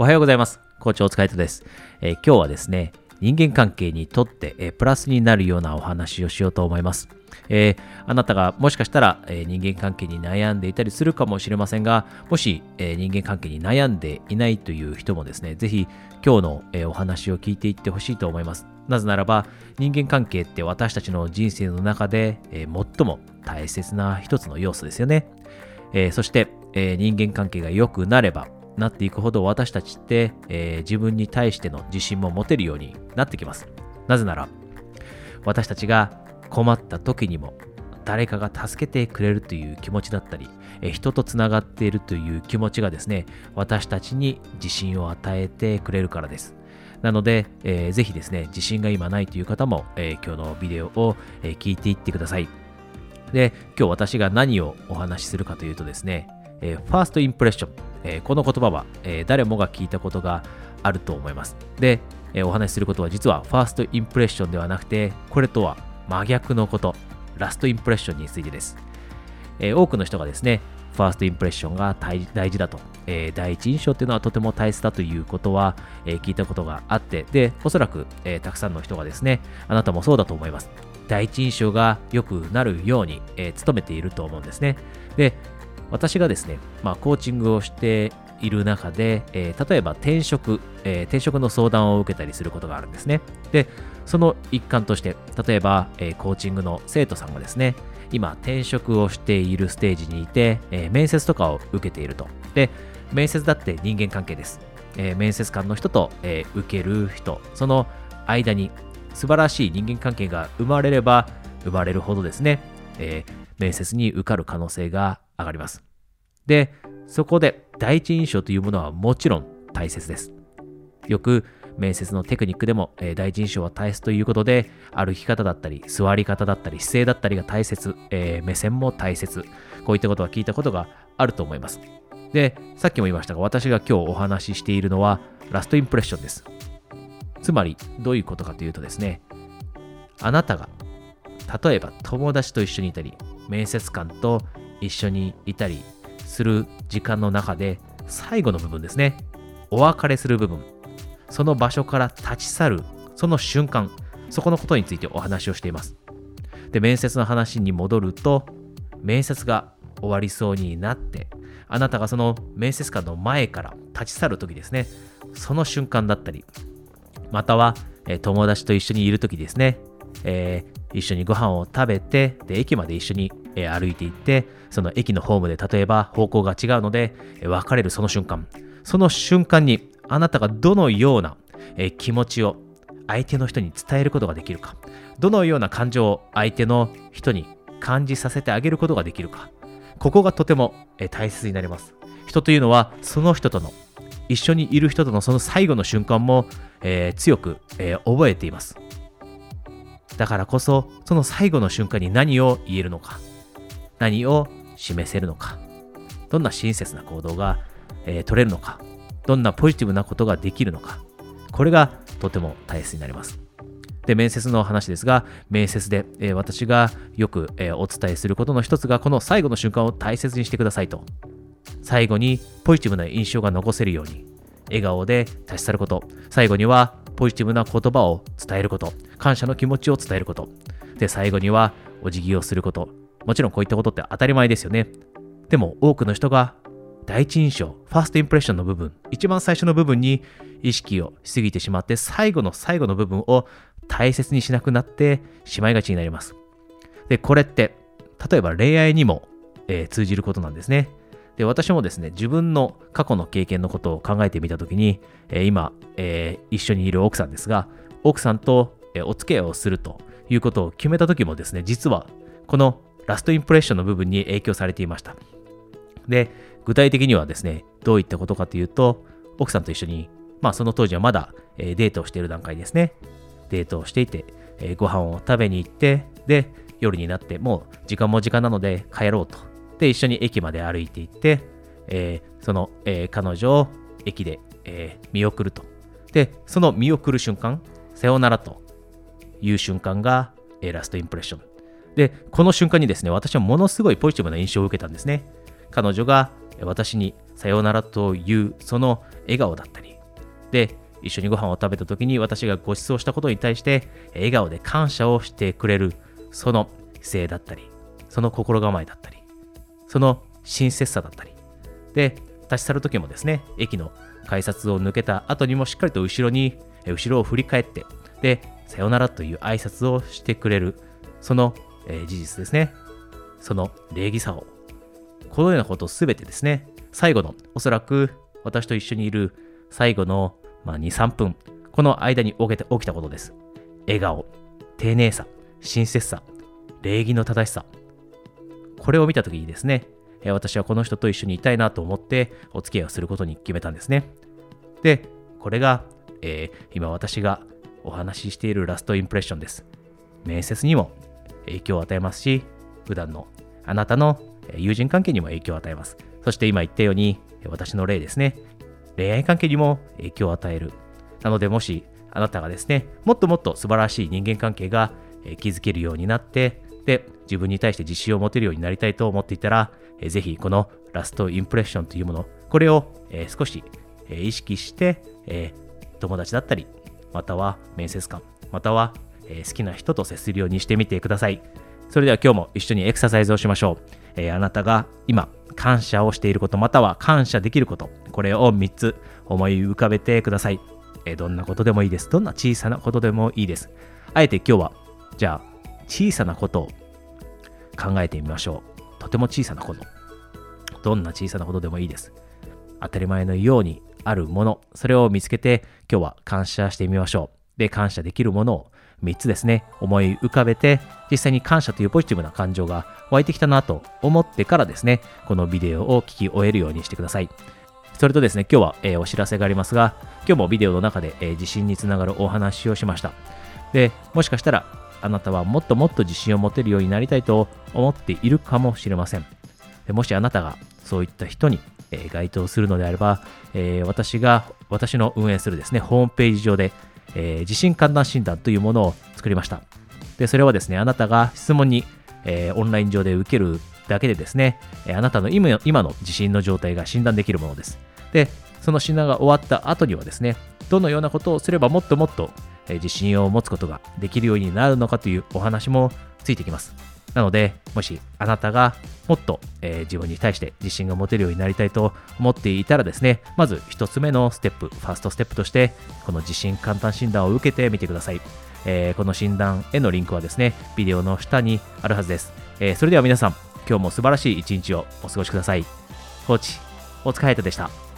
おはようございます。校長お疲れ様です、えー、今日はですね、人間関係にとって、えー、プラスになるようなお話をしようと思います。えー、あなたがもしかしたら、え人間関係に悩んでいたりするかもしれませんが、もし、え人間関係に悩んでいないという人もですね、ぜひ今日の、えお話を聞いていってほしいと思います。なぜならば、人間関係って私たちの人生の中で、え最も大切な一つの要素ですよね。えそして、え人間関係が良くなれば、なっていくほど私たちって、えー、自分に対しての自信も持てるようになってきます。なぜなら、私たちが困った時にも誰かが助けてくれるという気持ちだったり、え人とつながっているという気持ちがですね、私たちに自信を与えてくれるからです。なので、えー、ぜひですね、自信が今ないという方も、えー、今日のビデオを、えー、聞いていってください。で、今日私が何をお話しするかというとですね、えー、ファーストインプレッション、えー、この言葉は、えー、誰もが聞いたことがあると思います。で、えお話しすることは実はファーストインプレッションではなくて、これとは真逆のこと、ラストインプレッションについてです。え多くの人がですね、ファーストインプレッションが大事だと、え第一印象っていうのはとても大切だということは、え聞いたことがあって、で、おそらく、えたくさんの人がですね、あなたもそうだと思います。第一印象が良くなるように、え努めていると思うんですね。で、私がですね、まあ、コーチングをしている中で、えー、例えば転職、えー、転職の相談を受けたりすることがあるんですね。で、その一環として、例えば、えー、コーチングの生徒さんがですね、今転職をしているステージにいて、え面接とかを受けていると。で、面接だって人間関係です。え面接官の人と、え受ける人、その間に素晴らしい人間関係が生まれれば生まれるほどですね、え面接に受かる可能性が上がります。で、そこで第一印象というものはもちろん大切です。よく面接のテクニックでも、えー、第一印象は大切ということで、歩き方だったり、座り方だったり、姿勢だったりが大切、えー、目線も大切、こういったことは聞いたことがあると思います。で、さっきも言いましたが、私が今日お話ししているのは、ラストインプレッションです。つまり、どういうことかというとですね、あなたが、例えば友達と一緒にいたり、面接官と一緒にいたりする時間の中で最後の部分ですね。お別れする部分。その場所から立ち去る。その瞬間。そこのことについてお話をしています。で面接の話に戻ると面接が終わりそうになってあなたがその面接官の前から立ち去る時ですね。その瞬間だったり。または、友達と一緒にいる時ですね、えー、一緒にご飯を食べてで駅まで一緒にえ歩いていって、その駅のホームで例えば方向が違うので、え別れるその瞬間、その瞬間にあなたがどのような、え気持ちを相手の人に伝えることができるか、どのような感情を相手の人に感じさせてあげることができるか、ここがとても、え大切になります。人というのはその人との一緒にいる人とのその最後の瞬間も、えー、強く、えー、覚えています。だからこそ、その最後の瞬間に何を言えるのか、何を示せるのか、どんな親切な行動が、えー、取れるのか、どんなポジティブなことができるのか、これがとても大切になります。で、面接の話ですが、面接で、えー、私がよく、えー、お伝えすることの一つが、この最後の瞬間を大切にしてくださいと。最後にポジティブな印象が残せるように、笑顔で立ち去ること、最後にはポジティブな言葉を伝えること、感謝の気持ちを伝えること、で、最後にはお辞儀をすること、もちろんこういったことって当たり前ですよね。でも多くの人が第一印象、ファーストインプレッションの部分、一番最初の部分に意識をしすぎてしまって、最後の最後の部分を大切にしなくなってしまいがちになります。で、これって、例えば恋愛にも、えー、通じることなんですね。で、私もですね、自分の過去の経験のことを考えてみたときに、えー、今、えー、一緒にいる奥さんですが、奥さんと、えお付き合いをするということを決めたときもですね、実はこのラストインプレッションの部分に影響されていました。で、具体的にはですね、どういったことかというと、奥さんと一緒に、まあその当時はまだ、えデートをしている段階ですね。デートをしていて、えご飯を食べに行って、で、夜になってもう時間も時間なので帰ろうと。で、一緒に駅まで歩いて行って、えー、その、えー、彼女を駅で、えー、見送ると。で、その見送る瞬間、さようならという瞬間が、えラストインプレッションで、この瞬間にですね、私はものすごいポジティブな印象を受けたんですね。彼女が私にさようならというその笑顔だったり、で、一緒にご飯を食べた時に私がご馳走したことに対して笑顔で感謝をしてくれるその姿勢だったりその心構えだったりその親切さだったりで立ち去る時もですね駅の改札を抜けた後にもしっかりと後ろに後ろを振り返ってでさよならという挨拶をしてくれるその、え、事実ですねその礼儀さをこのようなことすべてですね最後のおそらく私と一緒にいる最後のまあ、2、3分、この間に起き起きたことです。笑顔、丁寧さ、親切さ、礼儀の正しさ。これを見たときにですね、私はこの人と一緒にいたいなと思ってお付き合いをすることに決めたんですね。で、これが、えー、今私がお話ししているラストインプレッションです。面接にも影響を与えますし、普段のあなたの友人関係にも影響を与えます。そして今言ったように、私の例ですね。恋愛関係にも影響を与える。なので、もしあなたがですね、もっともっと素晴らしい人間関係が築けるようになって、で、自分に対して自信を持てるようになりたいと思っていたら、ぜひこのラストインプレッションというもの、これを少し意識して、友達だったり、または面接官、またはえ好きな人と接するようにしてみてください。それでは今日も一緒にエクササイズをしましょう。えー、あなたが今感謝をしていること、または感謝できること、これを3つ思い浮かべてください。えー、どんなことでもいいです。どんな小さなことでもいいです。あえて今日は、じゃあ、小さなことを考えてみましょう。とても小さなこと。どんな小さなことでもいいです。当たり前のようにあるもの、それを見つけて今日は感謝してみましょう。で、感謝できるものを3つですね、思い浮かべて、実際に感謝というポジティブな感情が湧いてきたなと思ってからですね、このビデオを聞き終えるようにしてください。それとですね、今日は、えー、お知らせがありますが、今日もビデオの中で、えー、自信につながるお話をしました。で、もしかしたら、あなたはもっともっと自信を持てるようになりたいと思っているかもしれません。もしあなたがそういった人に、えー、該当するのであれば、え、私が、私の運営するですね、ホームページ上でえー、地震観覧診断というものを作りました。で、それはですね、あなたが質問に、えー、オンライン上で受けるだけでですね、えあなたの今今の地震の状態が診断できるものです。で、その診断が終わった後にはですね、どのようなことをすればもっともっと、え自信を持つことができるようになるのかというお話もついてきます。なので、もしあなたがもっと、えー、自分に対して自信が持てるようになりたいと思っていたらですね、まず1つ目のステップ、ファーストステップとして、この自信簡単診断を受けてみてください。えー、この診断へのリンクはですね、ビデオの下にあるはずです。えー、それでは皆さん、今日も素晴らしい一日をお過ごしください。コーチ、大塚隼人でした。